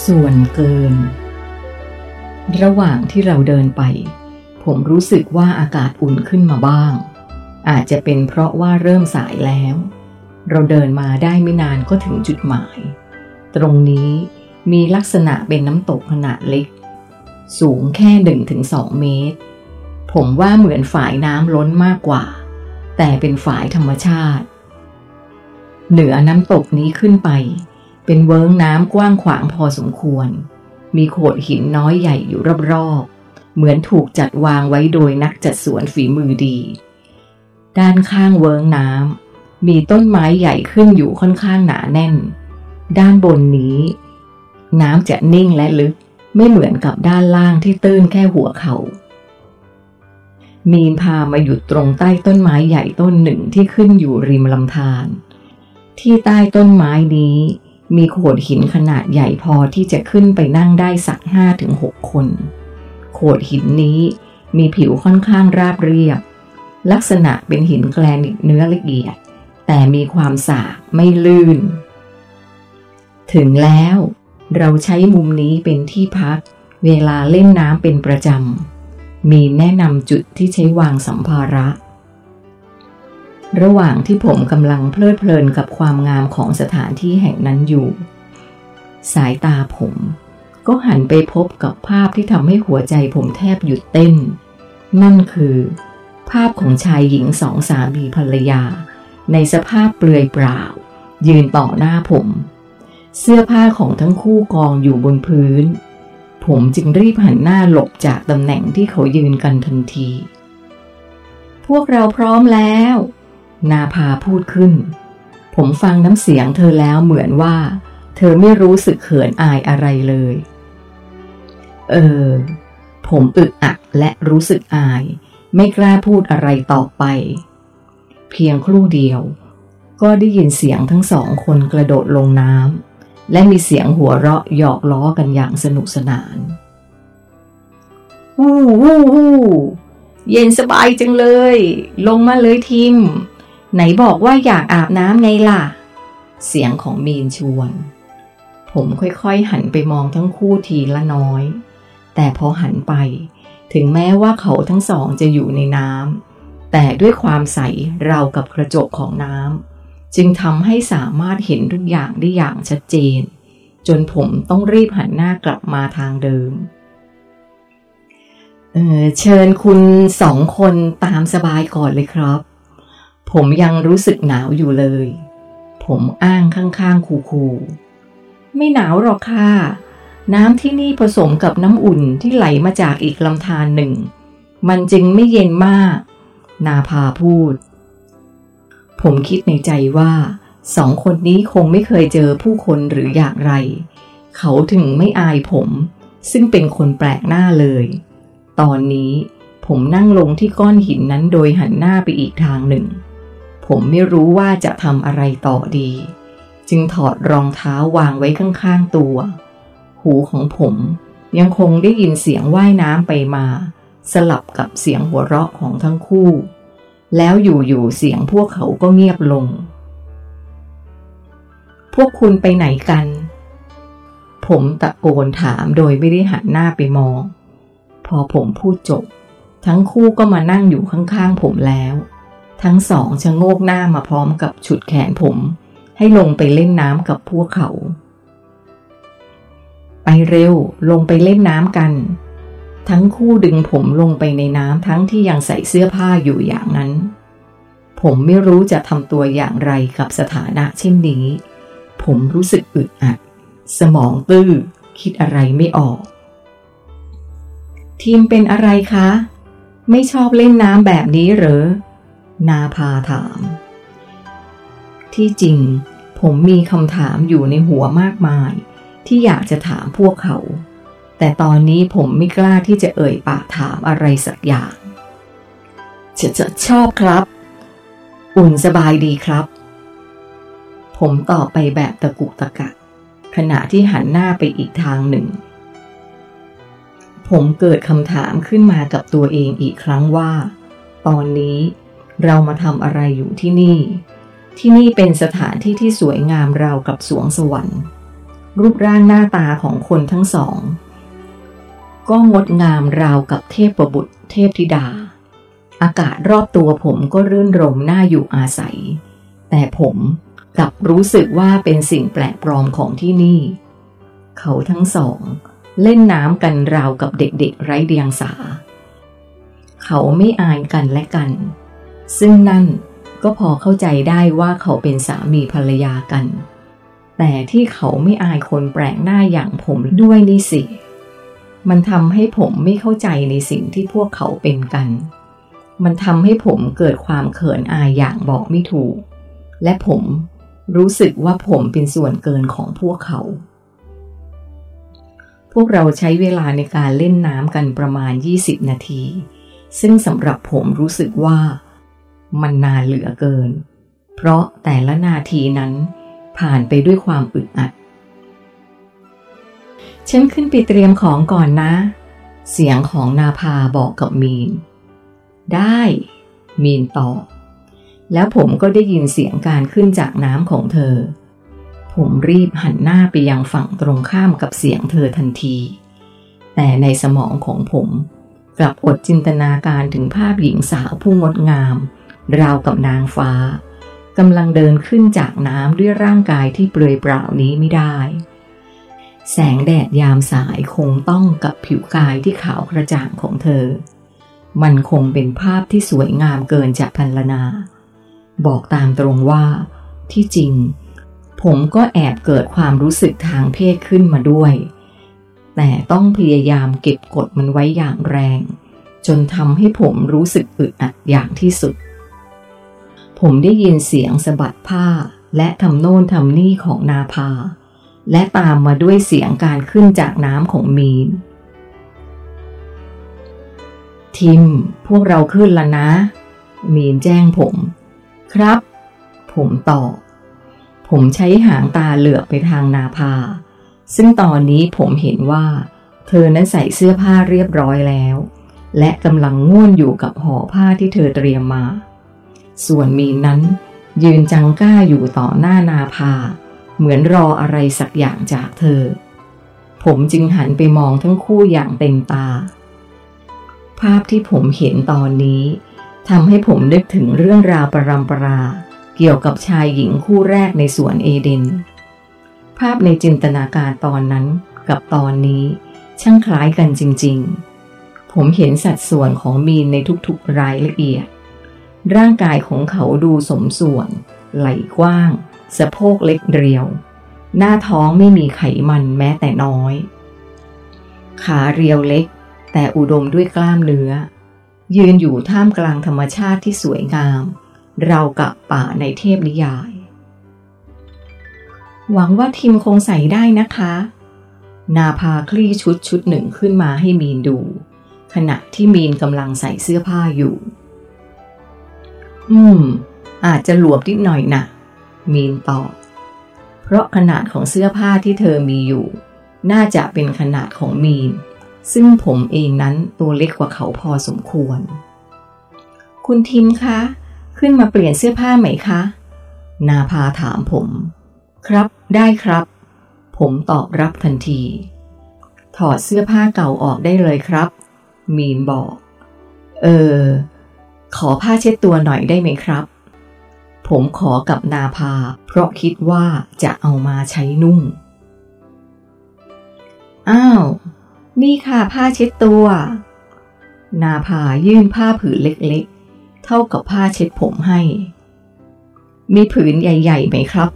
ส่วนเกิน ระหว่างที่เราเดินไป ผมรู้สึกว่าอากาศอุ่นขึ้นมาบ้าง อาจจะเป็นเพราะว่าเริ่มสายแล้ว เราเดินมาได้ไม่นานก็ถึงจุดหมาย ตรงนี้มีลักษณะเป็นน้ำตกขนาดเล็ก สูงแค่หนึ่งถึงสองเมตร ผมว่าเหมือนฝายน้ำล้นมากกว่า แต่เป็นฝายธรรมชาติ เหนือน้ำตกนี้ขึ้นไป เป็นเวิ้งน้ำกว้างขวางพอสมควร มีโขดหินน้อยใหญ่อยู่รอบๆ เหมือนถูกจัดวางไว้โดยนักจัดสวนฝีมือดี ด้านข้างเวิ้งน้ำมีต้นไม้ใหญ่ขึ้นอยู่ค่อนข้างหนาแน่น ด้านบนนี้ น้ำจะนิ่งและลึก ไม่เหมือนกับด้านล่างที่ตื้นแค่หัวเขามีนพามาหยุดตรงใต้ต้นไม้ใหญ่ต้นหนึ่งที่ขึ้นอยู่ริมลำธารที่ใต้ต้นไม้นี้ มีโขดหินขนาดใหญ่พอที่จะขึ้นไปนั่งได้สักห้าถึงหกคน โขดหินนี้มีผิวค่อนข้างราบเรียบ ลักษณะเป็นหินแกรนิตเนื้อละเอียด แต่มีความสากไม่ลื่น ถึงแล้ว เราใช้มุมนี้เป็นที่พัก เวลาเล่นน้ำเป็นประจำ มีแนะนำจุดที่ใช้วางสัมภาระ ระหว่างที่ผมกำลังเพลิดเพลินกับความงามของสถานที่แห่งนั้นอยู่ สายตาผม ก็หันไปพบกับภาพที่ทำให้หัวใจผมแทบหยุดเต้น นั่นคือ ภาพของชายหญิงสองสามีภรรยา ในสภาพเปลือยเปล่า ยืนต่อหน้าผม เสื้อผ้าของทั้งคู่กองอยู่บนพื้น ผมจึงรีบหันหน้าหลบจากตำแหน่งที่เขายืนกันทันที พวกเราพร้อมแล้ว นาภาพูดขึ้น ผมฟังน้ำเสียงเธอแล้วเหมือนว่า เธอไม่รู้สึกเขินอายอะไรเลย เออ ผมอึกอักและรู้สึกอาย ไม่กล้าพูดอะไรต่อไป เพียงครู่เดียว ก็ได้ยินเสียงทั้งสองคนกระโดดลงน้ำและมีเสียงหัวเราะหยอกล้อกันอย่างสนุกสนานฮู้ฮู้ฮู้เย็นสบายจังเลย ลงมาเลยทิม ไหนบอกว่าอยากอาบน้ำไงล่ะ เสียงของมีนชวน ผมค่อยๆหันไปมองทั้งคู่ทีละน้อย แต่พอหันไป ถึงแม้ว่าเขาทั้งสองจะอยู่ในน้ำแต่ด้วยความใสเรากับกระจกของน้ำจึงทำให้สามารถเห็นทุกอย่างได้อย่างชัดเจน จนผมต้องรีบหันหน้ากลับมาทางเดิมเออเชิญคุณสองคนตามสบายก่อนเลยครับ ผมยังรู้สึกหนาวอยู่เลย ผมอ้างข้างๆคูๆไม่หนาวหรอกค่ะ น้ำที่นี่ผสมกับน้ำอุ่นที่ไหลมาจากอีกลำธารหนึ่ง มันจึงไม่เย็นมาก นาพาพูด ผมคิดในใจว่าสองคนนี้คงไม่เคยเจอผู้คนหรืออย่างไร เขาถึงไม่อายผม ซึ่งเป็นคนแปลกหน้าเลย ตอนนี้ผมนั่งลงที่ก้อนหินนั้นโดยหันหน้าไปอีกทางหนึ่ง ผมไม่รู้ว่าจะทำอะไรต่อดี จึงถอดรองเท้าวางไว้ข้างๆตัว หูของผมยังคงได้ยินเสียงว่ายน้ำไปมา สลับกับเสียงหัวเราะของทั้งคู่ แล้วอยู่ๆเสียงพวกเขาก็เงียบลง พวกคุณไปไหนกัน ผมตะโกนถามโดยไม่ได้หันหน้าไปมอง พอผมพูดจบ ทั้งคู่ก็มานั่งอยู่ข้างๆผมแล้ว ทั้งสองชะโงกหน้ามาพร้อมกับฉุดแขนผม ให้ลงไปเล่นน้ำกับพวกเขา ไปเร็วลงไปเล่นน้ำกัน ทั้งคู่ดึงผมลงไปในน้ำทั้งที่ยังใส่เสื้อผ้าอยู่อย่างนั้น ผมไม่รู้จะทำตัวอย่างไรกับสถานะเช่นนี้ ผมรู้สึกอึดอัด สมองตื้อคิดอะไรไม่ออก ทีมเป็นอะไรคะ ไม่ชอบเล่นน้ำแบบนี้เหรอ นาพาถาม ที่จริง ผมมีคำถามอยู่ในหัวมากมาย ที่อยากจะถามพวกเขา แต่ตอนนี้ผมไม่กล้าที่จะเอ่ยปากถามอะไรสักอย่างจะจะชอบครับ อุ่นสบายดีครับ ผมตอบไปแบบตะกุกตะกักขณะที่หันหน้าไปอีกทางหนึ่ง ผมเกิดคำถามขึ้นมากับตัวเองอีกครั้งว่า ตอนนี้ เรามาทำอะไรอยู่ที่นี่ ที่นี่เป็นสถานที่ที่สวยงามราวกับสวงสวรรค์ รูปร่างหน้าตาของคนทั้งสอง ก็งดงามราวกับเทพประบุตรเทพธิดา อากาศรอบตัวผมก็รื่นรมน่าอยู่อาศัย แต่ผมกลับรู้สึกว่าเป็นสิ่งแปลกปลอมของที่นี่ เขาทั้งสอง เล่นน้ำกันราวกับเด็กๆไร้เดียงสา เขาไม่อายกันและกัน ซึ่งนั่นก็พอเข้าใจได้ว่าเขาเป็นสามีภรรยากัน แต่ที่เขาไม่อายคนแปลกหน้าอย่างผมด้วยนี่สิ มันทำให้ผมไม่เข้าใจในสิ่งที่พวกเขาเป็นกัน มันทำให้ผมเกิดความเขินอายอย่างบอกไม่ถูก และผมรู้สึกว่าผมเป็นส่วนเกินของพวกเขา พวกเราใช้เวลาในการเล่นน้ำกันประมาณ 20 นาที ซึ่งสำหรับผมรู้สึกว่า มันนานเหลือเกิน เพราะแต่ละนาทีนั้นผ่านไปด้วยความอึดอัด ฉันขึ้นไปเตรียมของก่อนนะ เสียงของนาภาบอกกับมีน ได้ มีนตอบ แล้วผมก็ได้ยินเสียงการขึ้นจากน้ำของเธอ ผมรีบหันหน้าไปยังฝั่งตรงข้ามกับเสียงเธอทันที แต่ในสมองของผมกลับอดจินตนาการถึงภาพหญิงสาวผู้งดงาม ราวกับนางฟ้ากำลังเดินขึ้นจากน้ำด้วยร่างกายที่เปลือยเปล่านี้ไม่ได้ แสงแดดยามสายคงต้องกับผิวกายที่ขาวกระจ่างของเธอ มันคงเป็นภาพที่สวยงามเกินจะพันลนา บอกตามตรงว่า ที่จริง ผมก็แอบเกิดความรู้สึกทางเพศขึ้นมาด้วย แต่ต้องพยายามเก็บกดมันไว้อย่างแรง จนทำให้ผมรู้สึกอึดอัดอย่างที่สุด ผมได้ยินเสียงสะบัดผ้า และทำโน่นทำนี่ของนาภา และตามมาด้วยเสียงการขึ้นจากน้ำของมีน ทิม พวกเราขึ้นแล้วนะ มีนแจ้งผม ครับ ผมตอบผมใช้หางตาเหลือบไปทางนาภา ซึ่งตอนนี้ผมเห็นว่า เธอนั้นใส่เสื้อผ้าเรียบร้อยแล้ว และกำลังง่วนอยู่กับห่อผ้าที่เธอเตรียมมา ส่วนมีนนั้น ยืนจังก้าอยู่ต่อหน้านาภา เหมือนรออะไรสักอย่างจากเธอ ผมจึงหันไปมองทั้งคู่อย่างเต็มตา ภาพที่ผมเห็นตอนนี้ทำให้ผมนึกถึงเรื่องราวประรำปรา เกี่ยวกับชายหญิงคู่แรกในสวนเอเดน ภาพในจินตนาการตอนนั้นกับตอนนี้ช่างคล้ายกันจริง ๆ ผมเห็นสัดส่วนของมีนในทุกๆรายละเอียด ร่างกายของเขาดูสมส่วน ไหล่กว้าง สะโพกเล็กเรียว หน้าท้องไม่มีไขมันแม้แต่น้อย ขาเรียวเล็ก แต่อุดมด้วยกล้ามเนื้อ ยืนอยู่ท่ามกลางธรรมชาติที่สวยงาม เรากับป่าในเทพนิยาย หวังว่าทิมคงใส่ได้นะคะ นาพาคลี่ชุดชุดหนึ่งขึ้นมาให้มีนดู ขณะที่มีนกำลังใส่เสื้อผ้าอยู่ อืม อาจจะหลวมนิดหน่อยนะมีนตอบ เพราะขนาดของเสื้อผ้าที่เธอมีอยู่ น่าจะเป็นขนาดของมีน ซึ่งผมเองนั้นตัวเล็กกว่าเขาพอสมควร คุณทิมคะ ขึ้นมาเปลี่ยนเสื้อผ้าไหมคะ นาพาถามผม ครับ ได้ครับ ผมตอบรับทันที ถอดเสื้อผ้าเก่าออกได้เลยครับ มีนบอก เออ ขอผ้าเช็ดตัวหน่อยได้ไหมครับ ผมขอกับนาภา เพราะคิดว่าจะเอามาใช้นุ่ง อ้าว นี่ค่ะผ้าเช็ดตัว นาภายื่นผ้าผืนเล็กๆ เท่ากับผ้าเช็ดผมให้ มีผืนใหญ่ๆไหมครับ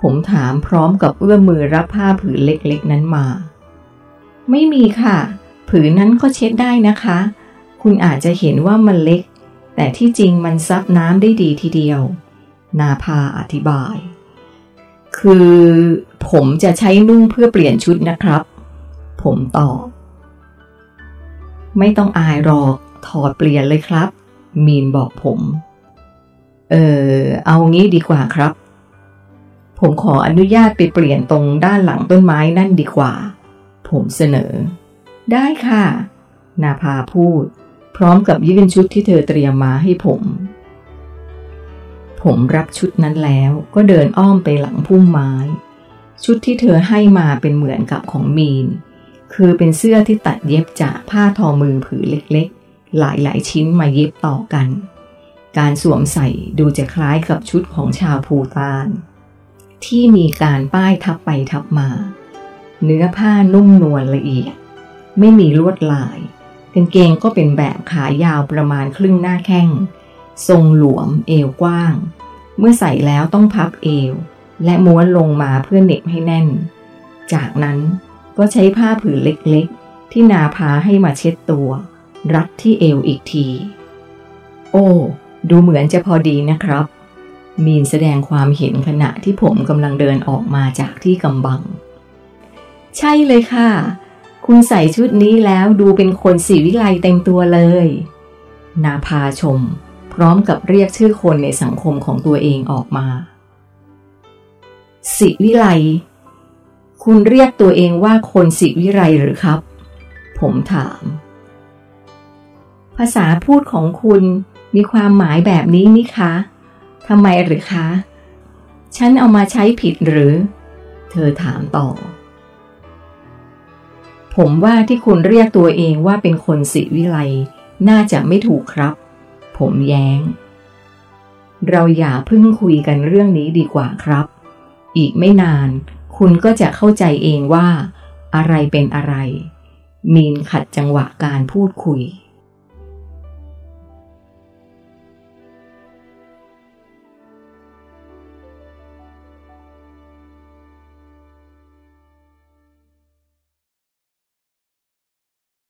ผมถามพร้อมกับเอื้อมมือรับผ้าผืนเล็กๆ นั้นมา ไม่มีค่ะ ผืนนั้นก็เช็ดได้นะคะ คุณอาจจะเห็นว่ามันเล็ก แต่ที่จริงมันซับน้ำได้ดีทีเดียว นาพาอธิบาย คือผมจะใช้นุ่งเพื่อเปลี่ยนชุดนะครับ ผมตอบไม่ต้องอายหรอก ถอดเปลี่ยนเลยครับ มีนบอกผม เออ เอางี้ดีกว่าครับ ผมขออนุญาตไปเปลี่ยนตรงด้านหลังต้นไม้นั่นดีกว่า ผมเสนอ ได้ค่ะ นาพาพูด พร้อมกับยื่นชุดที่เธอเตรียมมาให้ผม ผมรับชุดนั้นแล้วก็เดินอ้อมไปหลังพุ่มไม้ ชุดที่เธอให้มาเป็นเหมือนกับของมีน คือเป็นเสื้อที่ตัดเย็บจากผ้าทอมือผืนเล็กๆ หลายๆชิ้นมาเย็บต่อกัน การสวมใส่ดูจะคล้ายกับชุดของชาวภูตาน ที่มีการป้ายทับไปทับมา เนื้อผ้านุ่มนวลละเอียด ไม่มีลวดลาย กางเกงก็เป็นแบบขายาวประมาณครึ่งหน้าแข้ง ทรงหลวมเอวกว้าง เมื่อใส่แล้วต้องพับเอว และม้วนลงมาเพื่อเน็บให้แน่น จากนั้นก็ใช้ผ้าผืนเล็กๆ ที่นาพาให้มาเช็ดตัว รัดที่เอวอีกที โอ้ ดูเหมือนจะพอดีนะครับ มีนแสดงความเห็นขณะที่ผมกำลังเดินออกมาจากที่กำบัง ใช่เลยค่ะ คุณใส่ชุดนี้แล้วดูเป็นคนสีวิไลเต็มตัวเลย นาพาชม พร้อมกับเรียกชื่อคนในสังคมของตัวเองออกมา สิวิไล คุณเรียกตัวเองว่าคนสิวิไลหรือครับ ผมถาม ภาษาพูดของคุณมีความหมายแบบนี้นี่คะทำไมหรือคะ ฉันเอามาใช้ผิดหรือ เธอถามต่อ ผมว่าที่คุณเรียกตัวเองว่าเป็นคนสิวิไลน่าจะไม่ถูกครับ ผมแย้ง เราอย่าเพิ่งคุยกันเรื่องนี้ดีกว่าครับ อีกไม่นาน คุณก็จะเข้าใจเองว่า อะไรเป็นอะไร มีนขัดจังหวะการพูดคุย